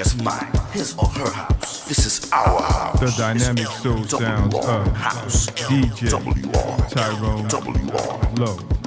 as mine, his or her house. This is our house. The dynamic soul sounds of DJ Tyrone Lowe.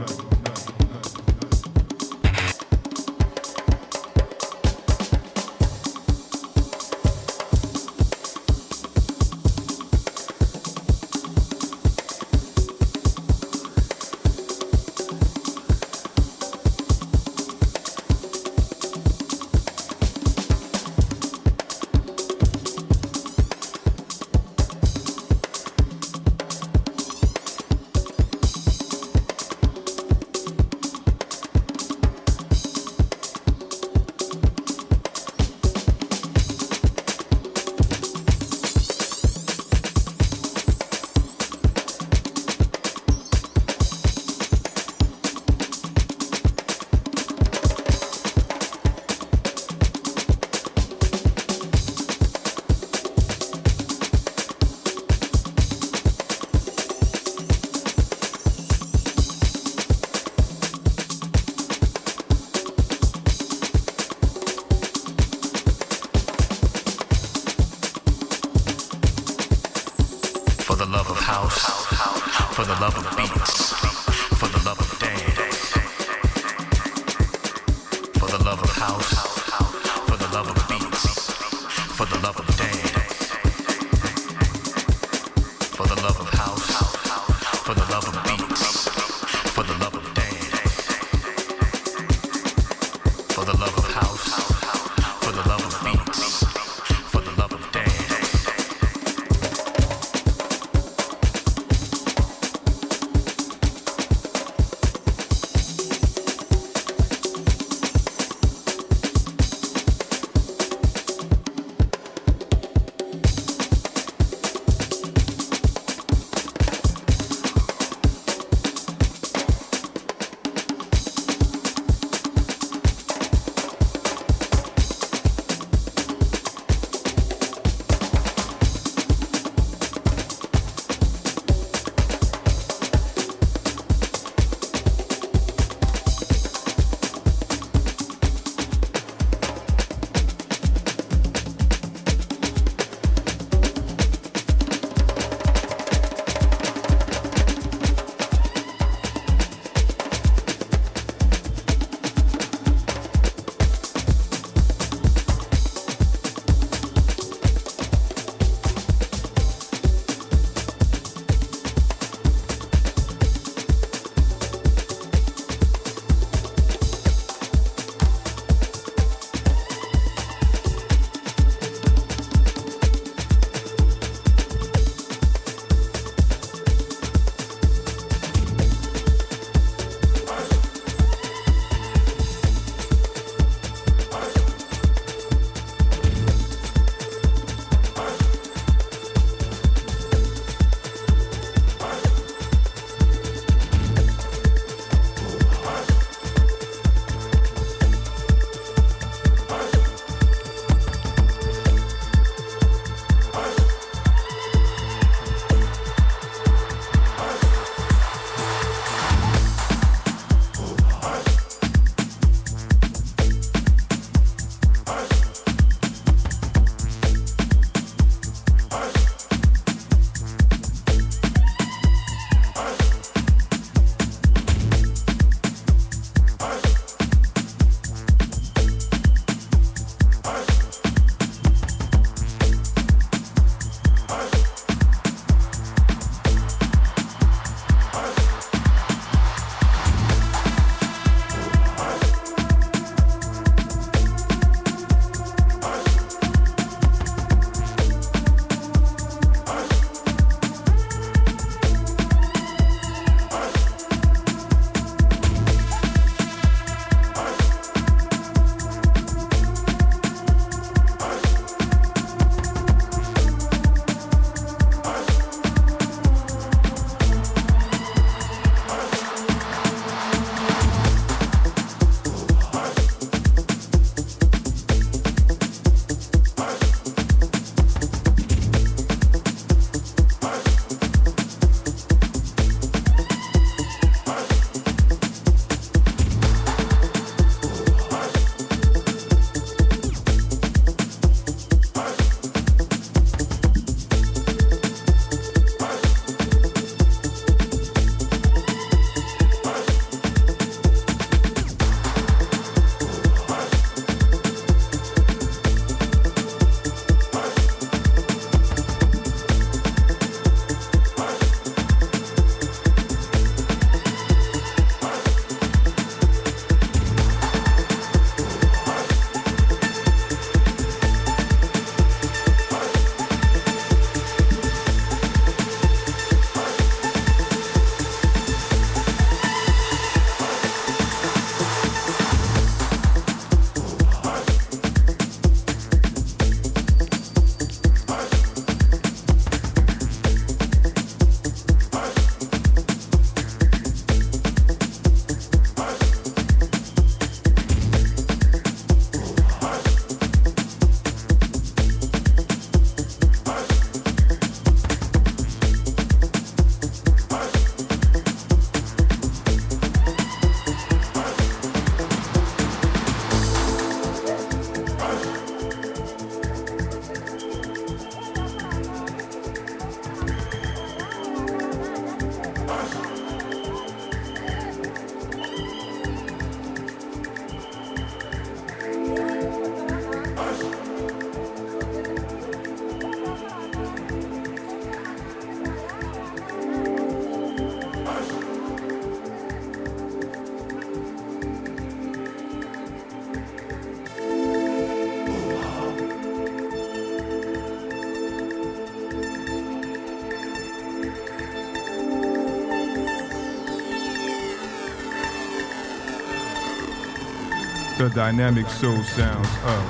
The dynamic soul sounds of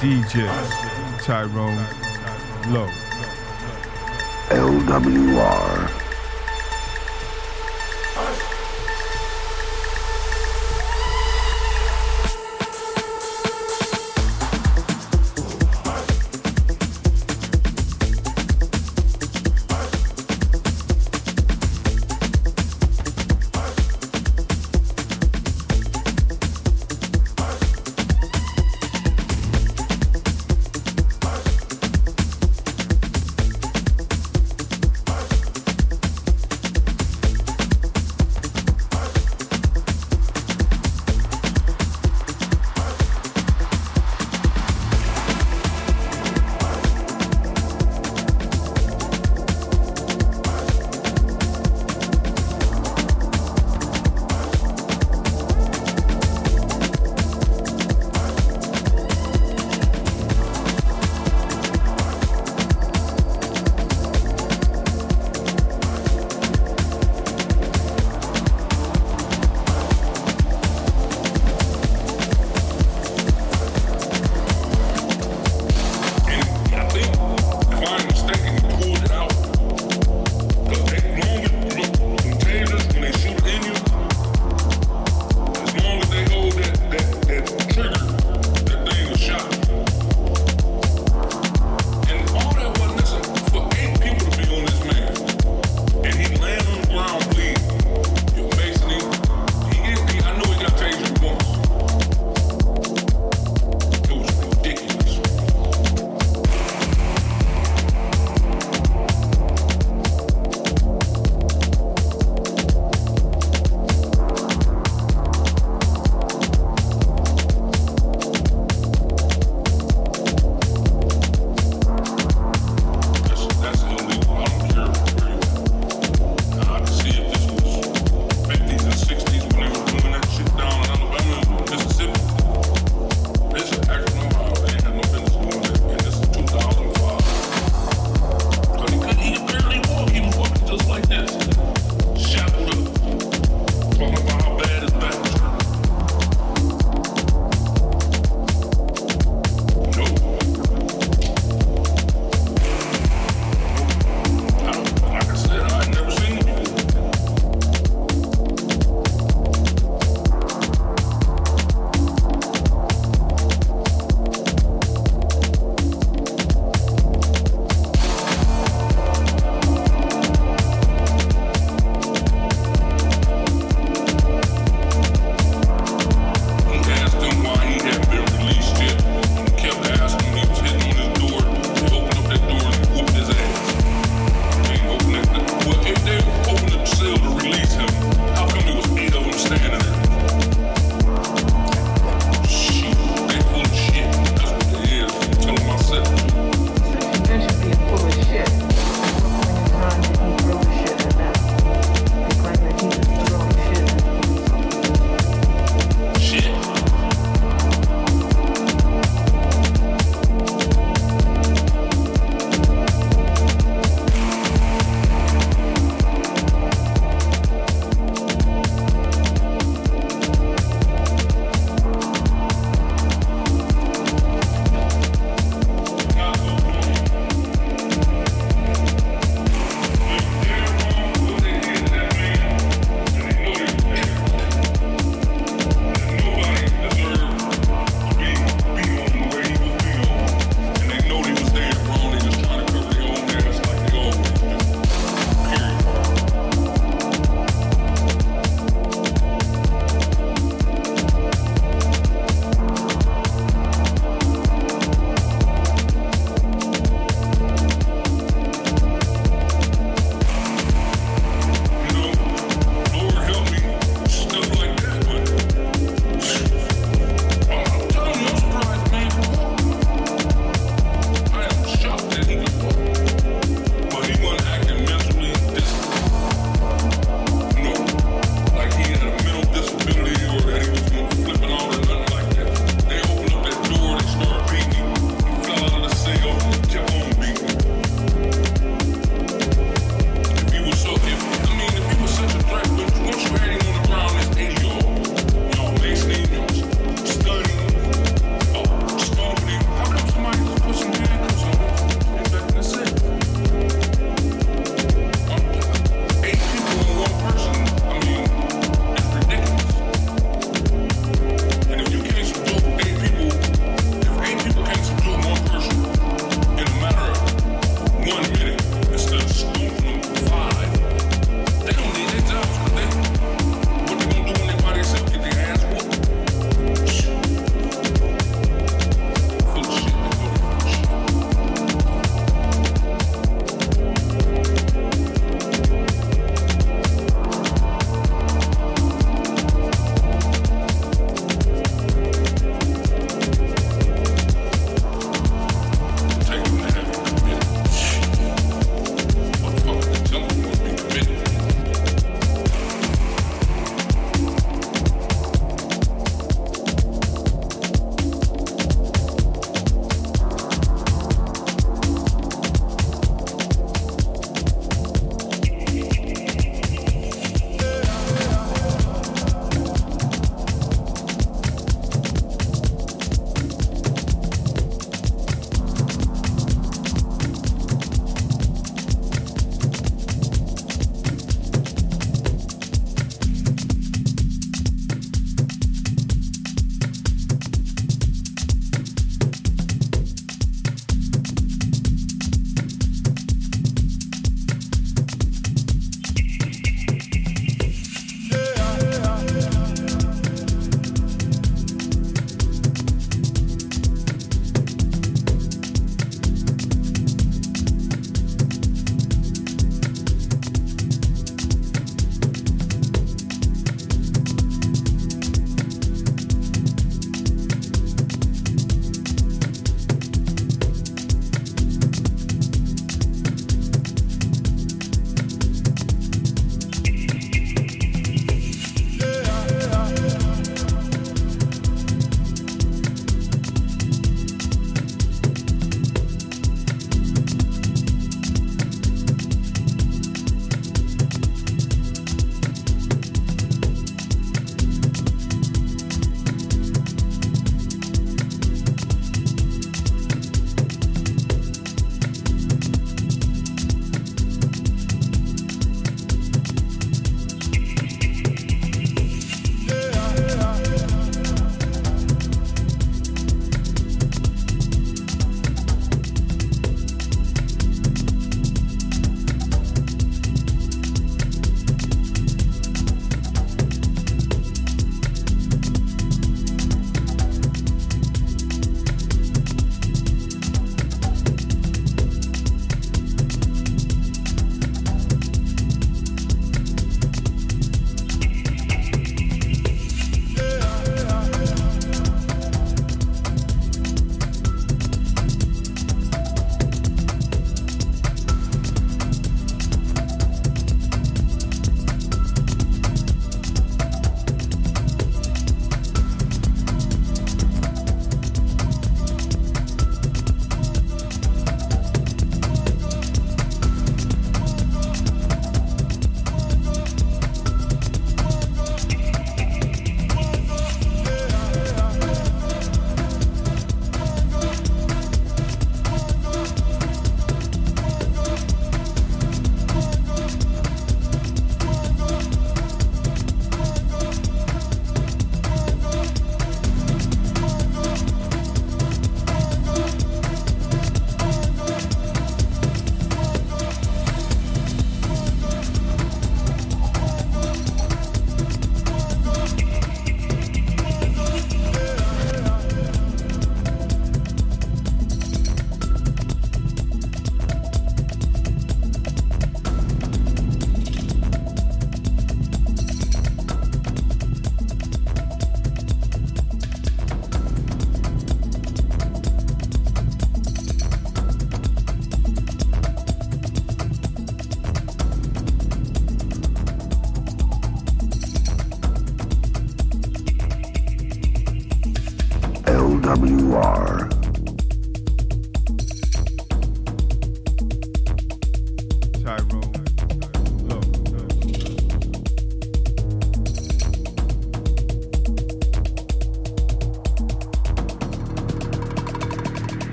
DJ Tyrone Lowe. LWR.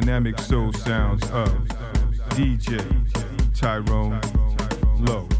Dynamic soul sounds of DJ Tyrone Low.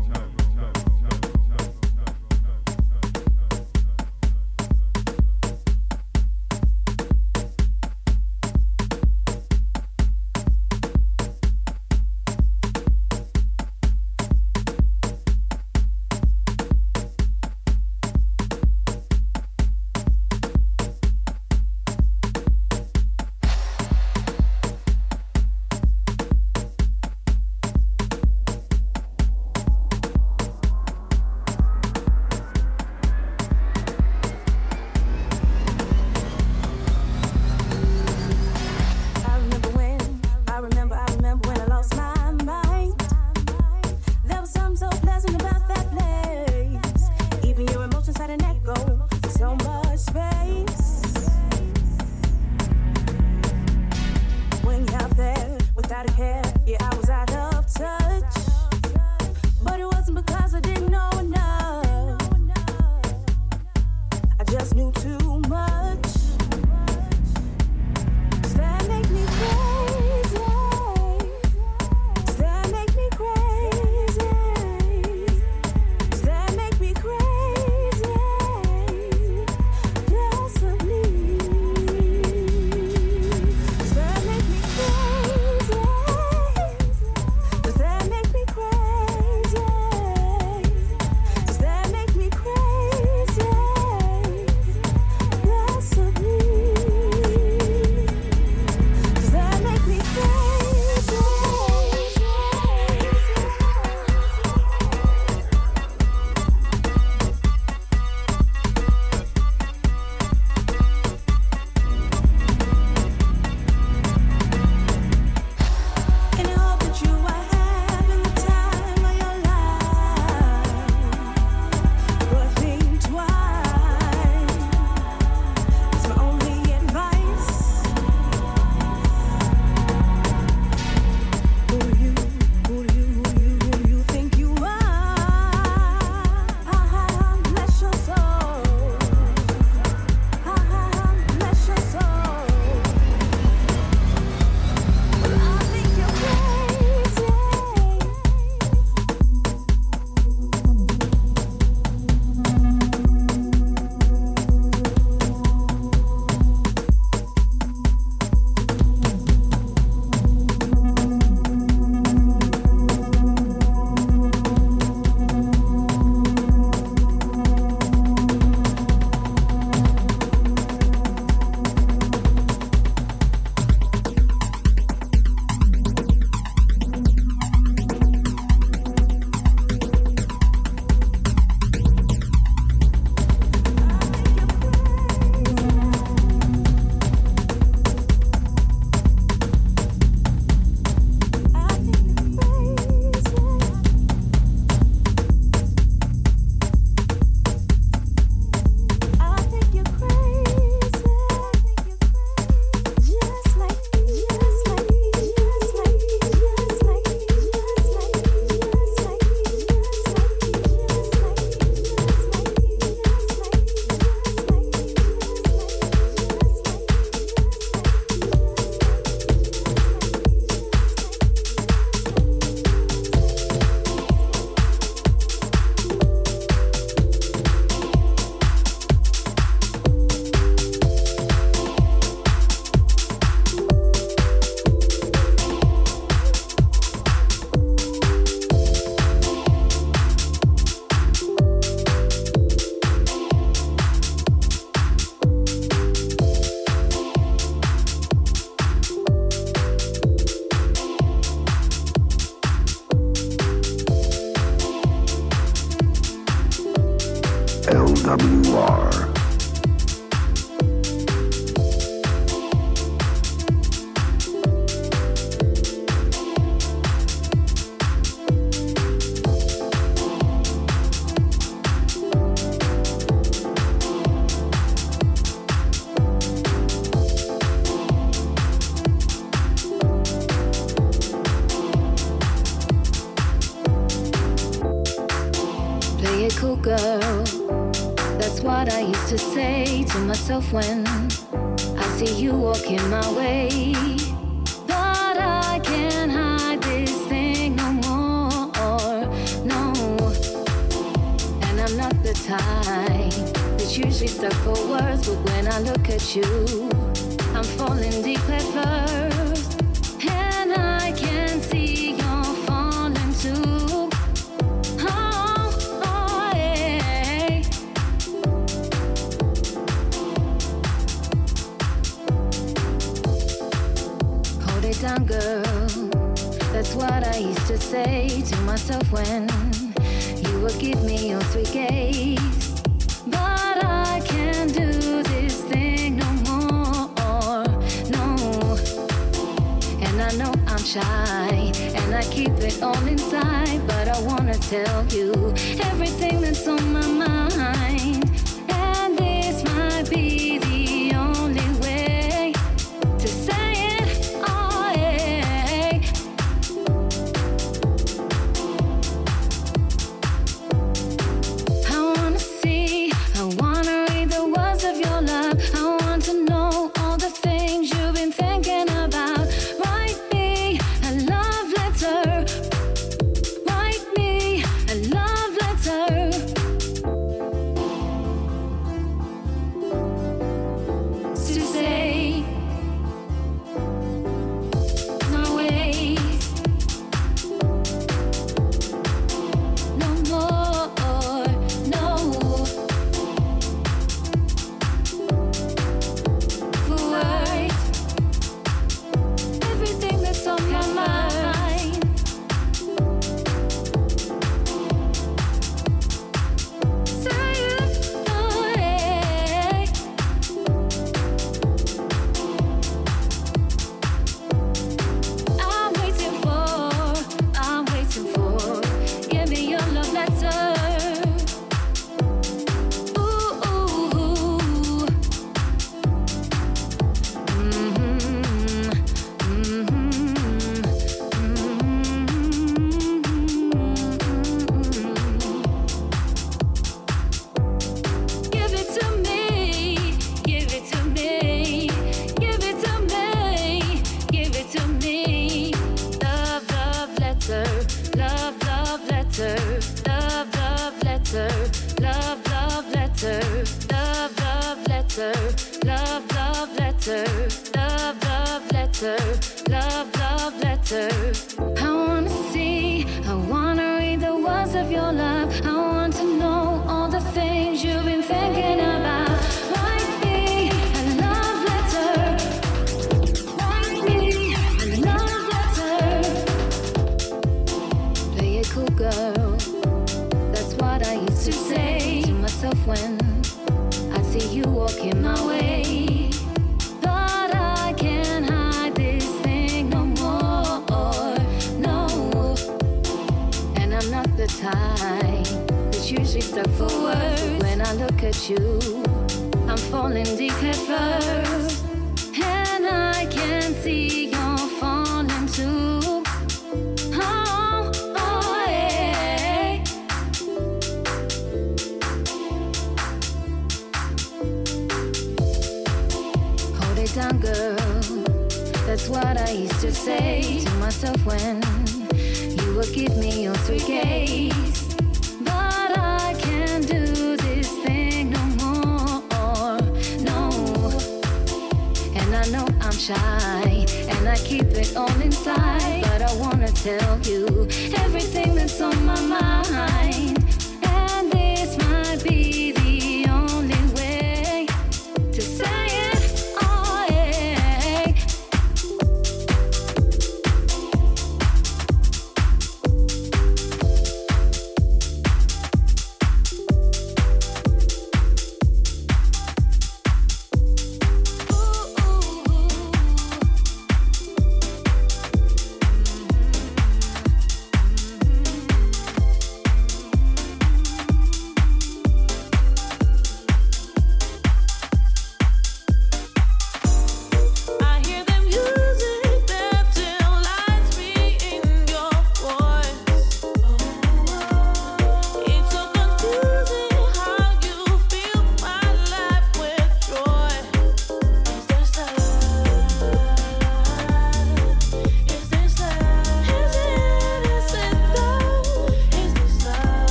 Myself when say to myself when you would give me your sweet gaze. But I can't do this thing no more, no. And I know I'm shy, and I keep it all inside. But I wanna tell you everything that's on my mind.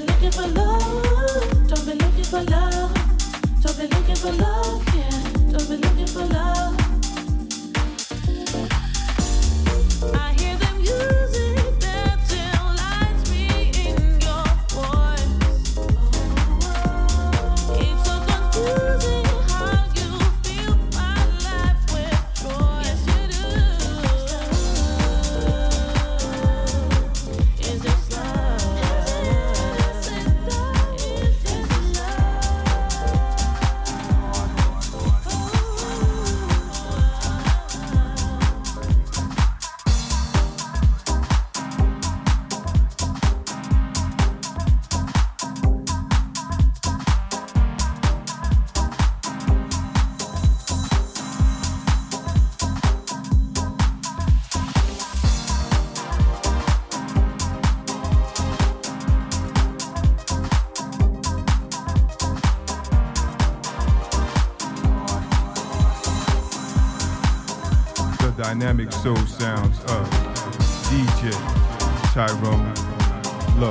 been looking for love. dynamic soul sounds uh, of DJ Tyrone Low.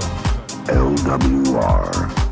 LWR.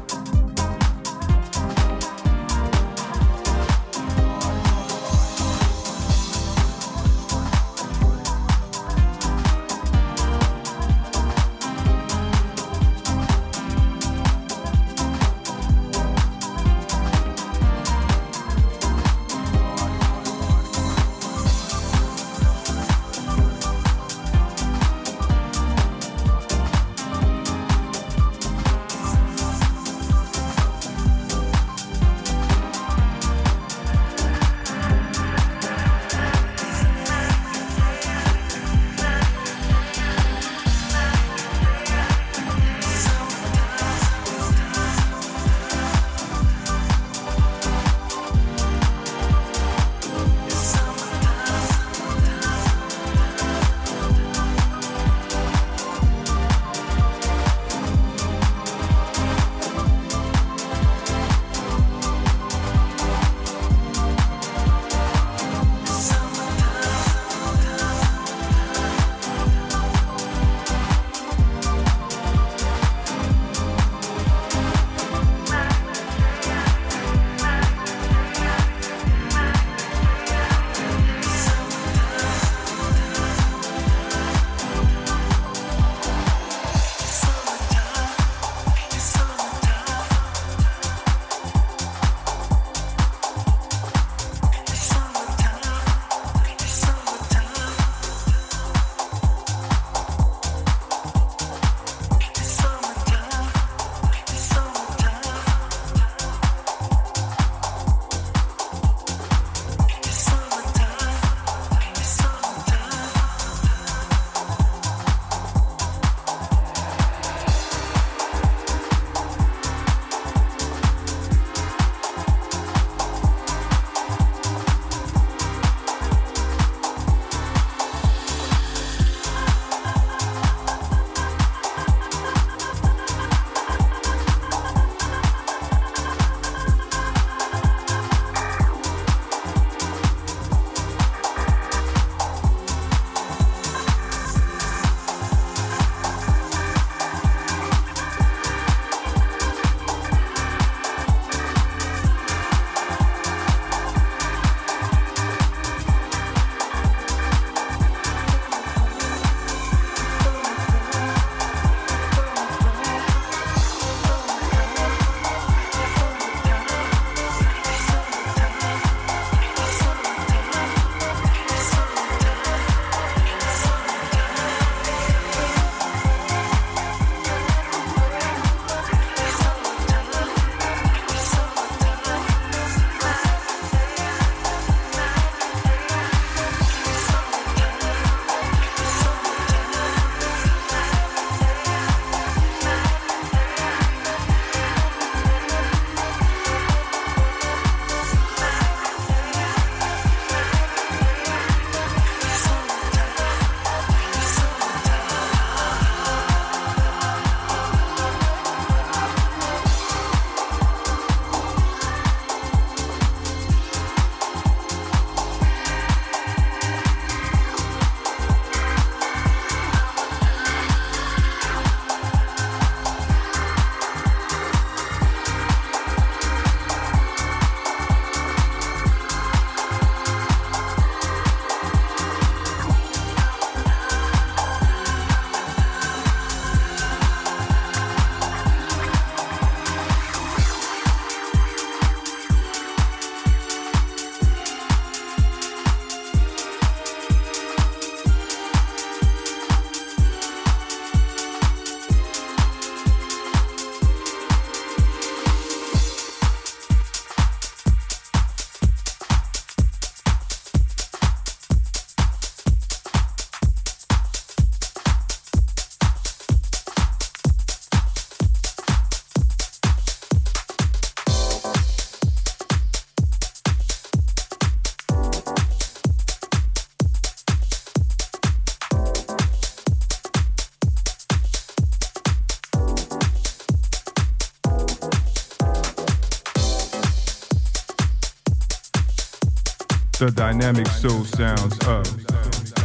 The dynamic soul sounds of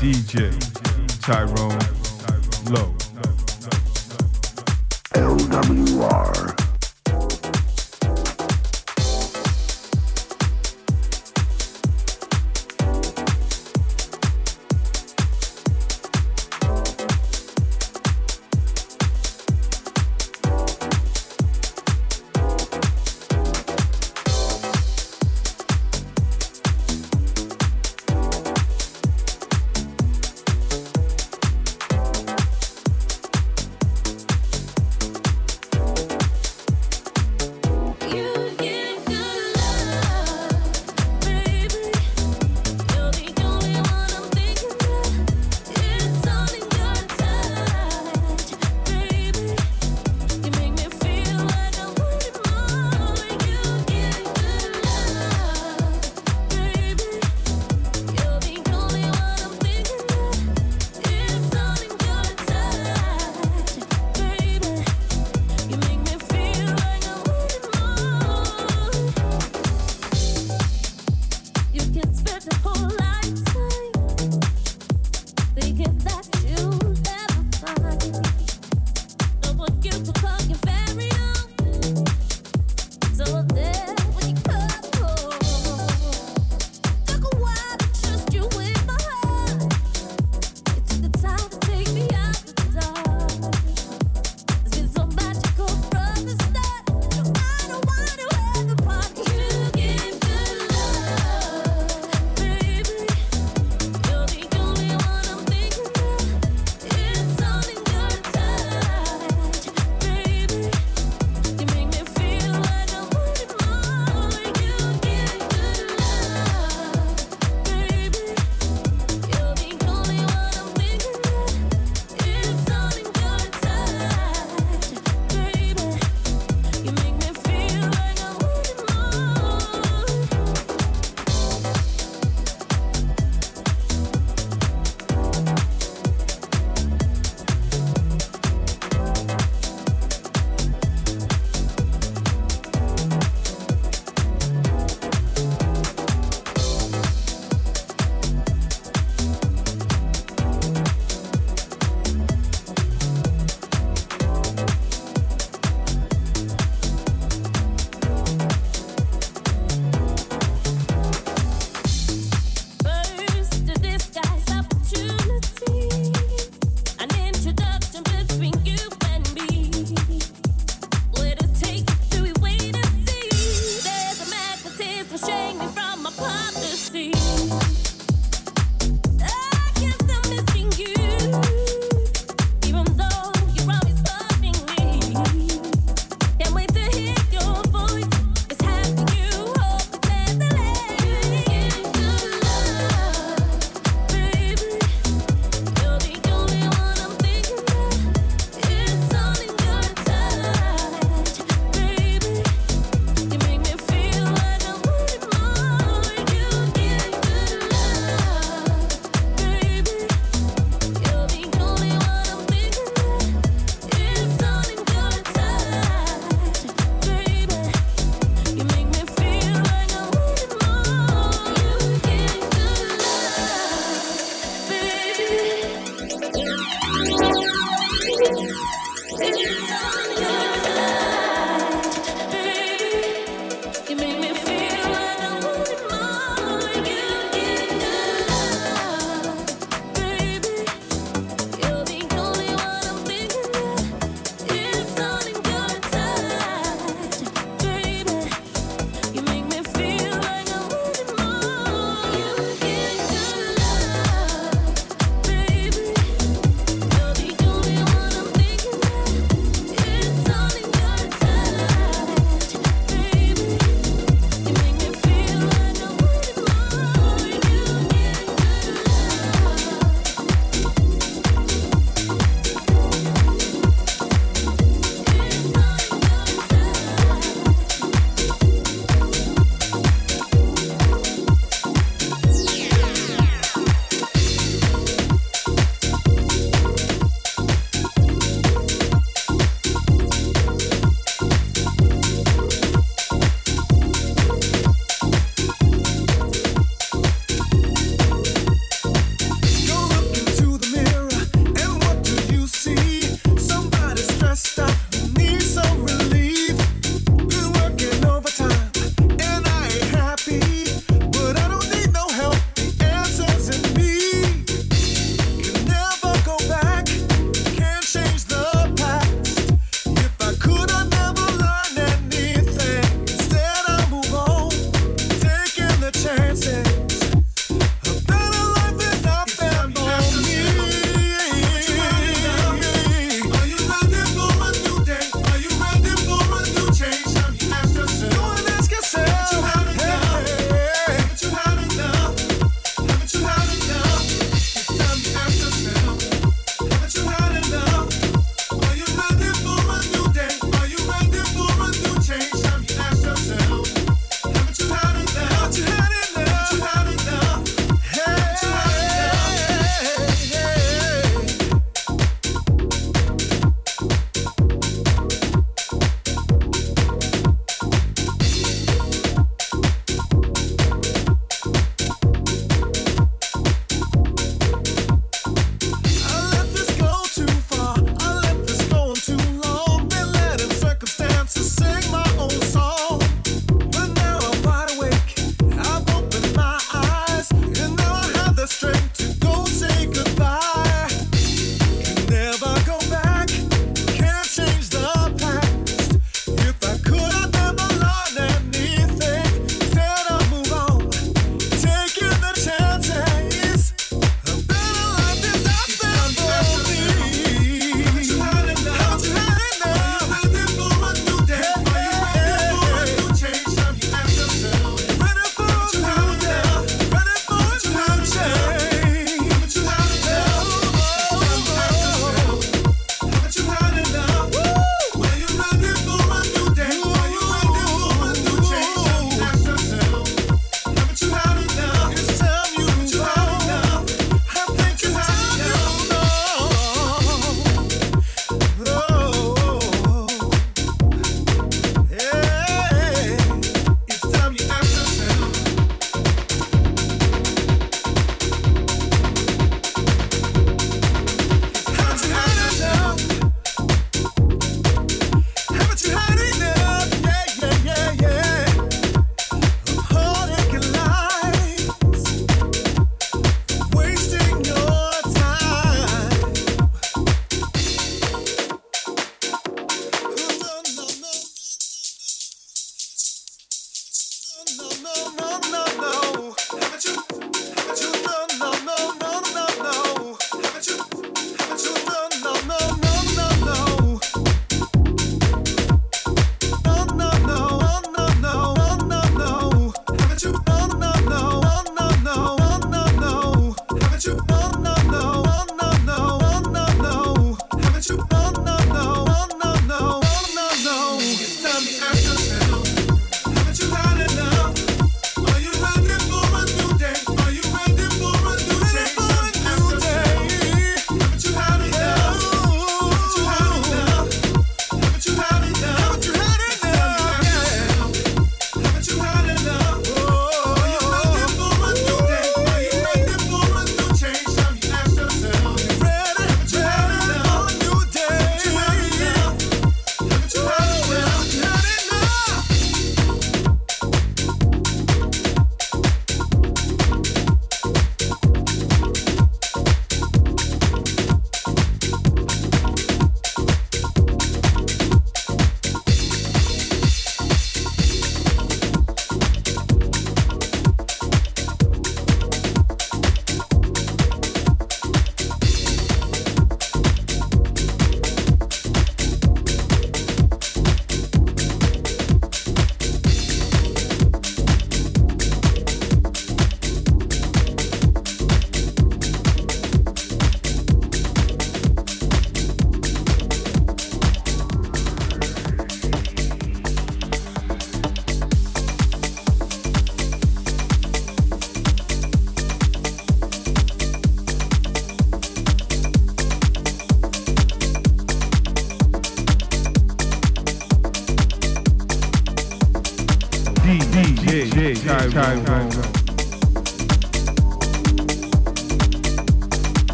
DJ Tyrone Lowe.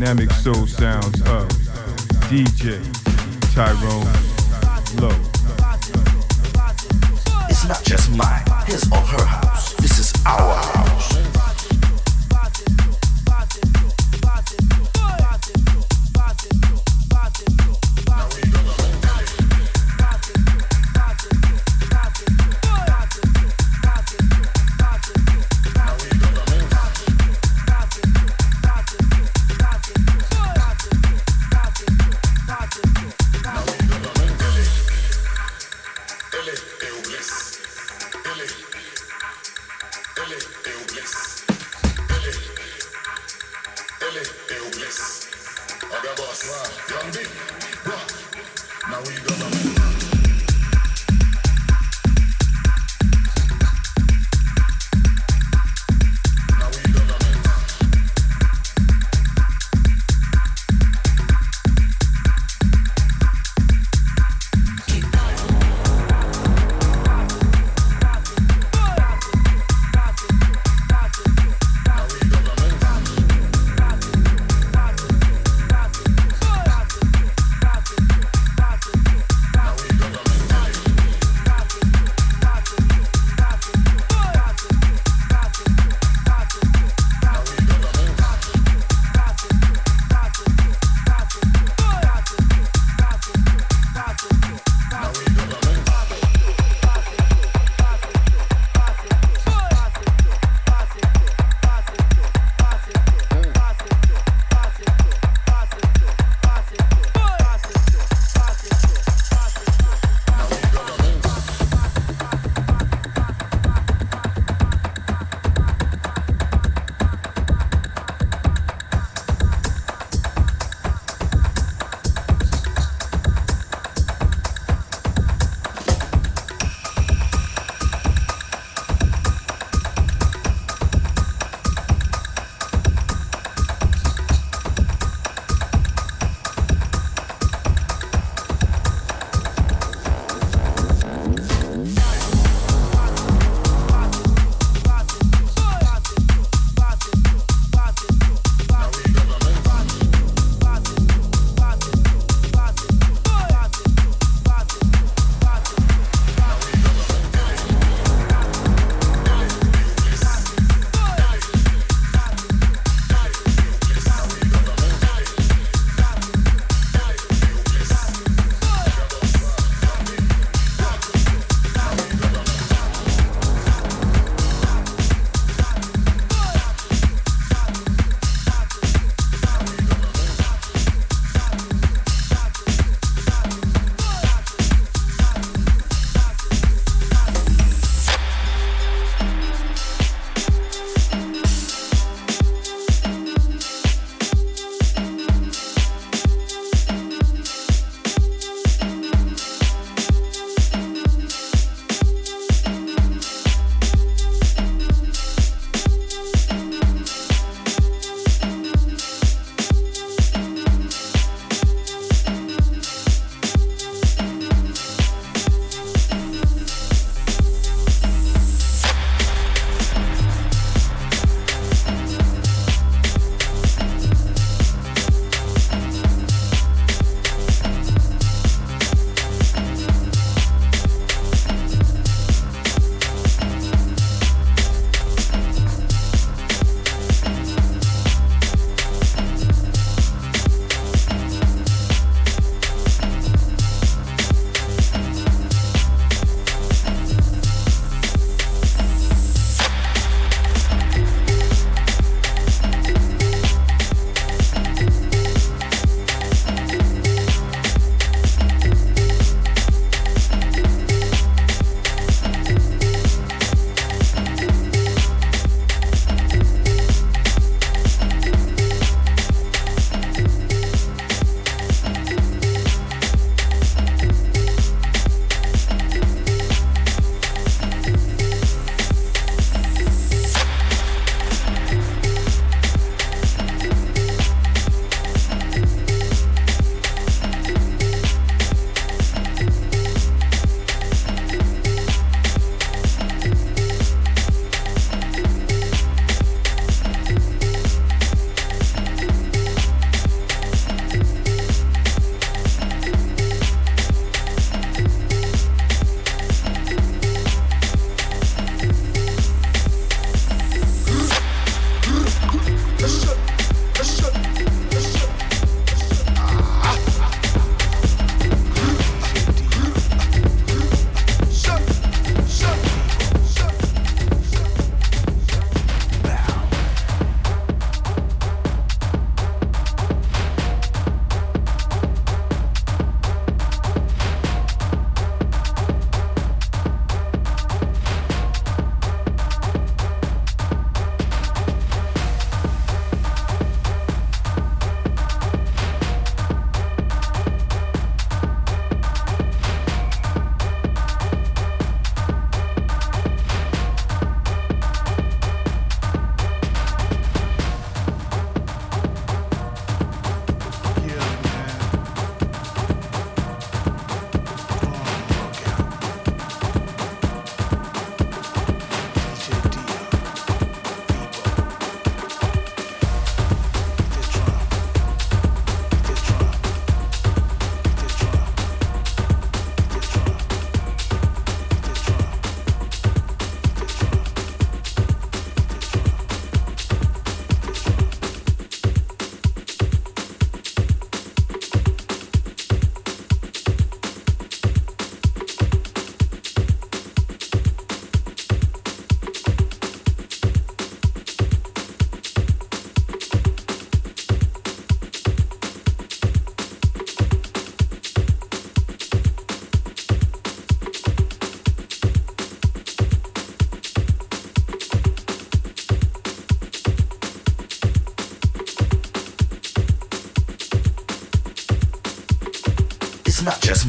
Dynamic soul sounds of DJ Tyrone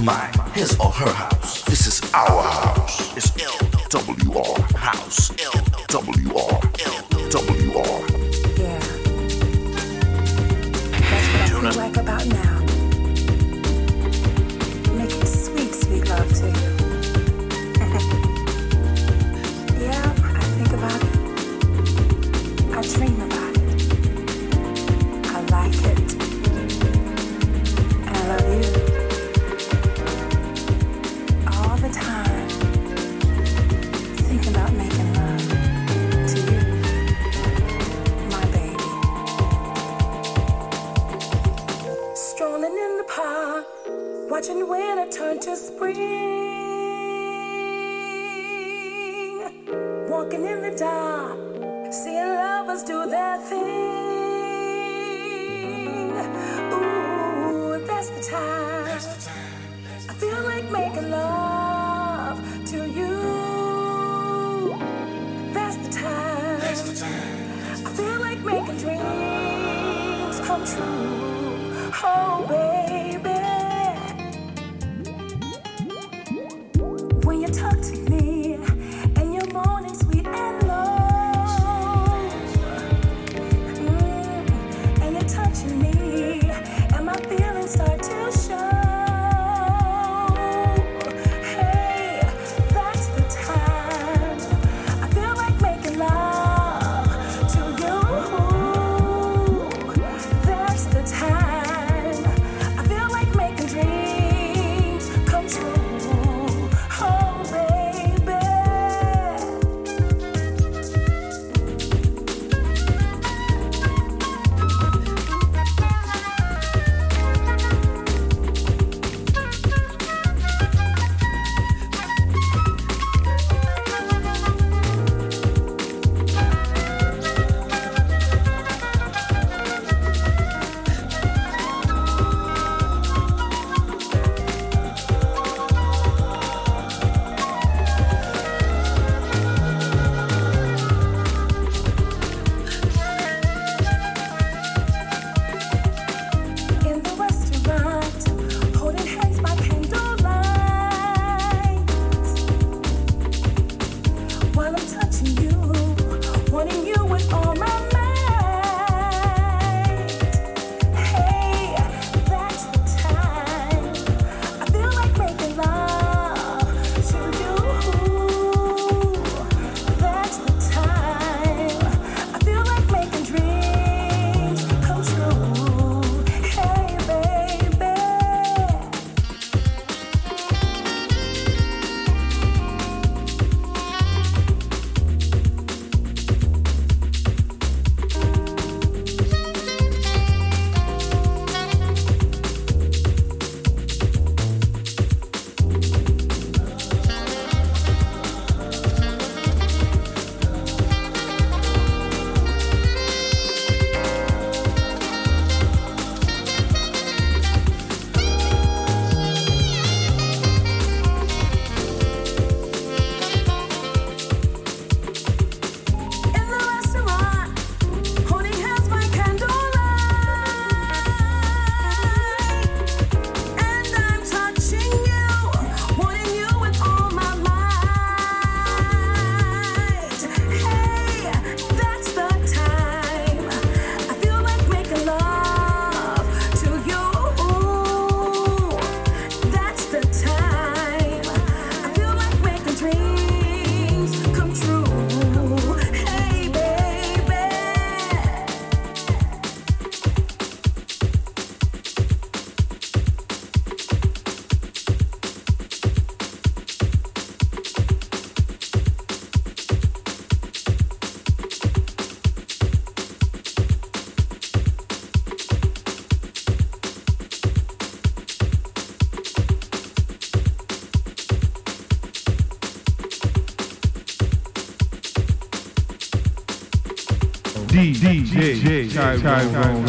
mine, his or her house. This is our house. It's LWR House. LWR. Tyrone.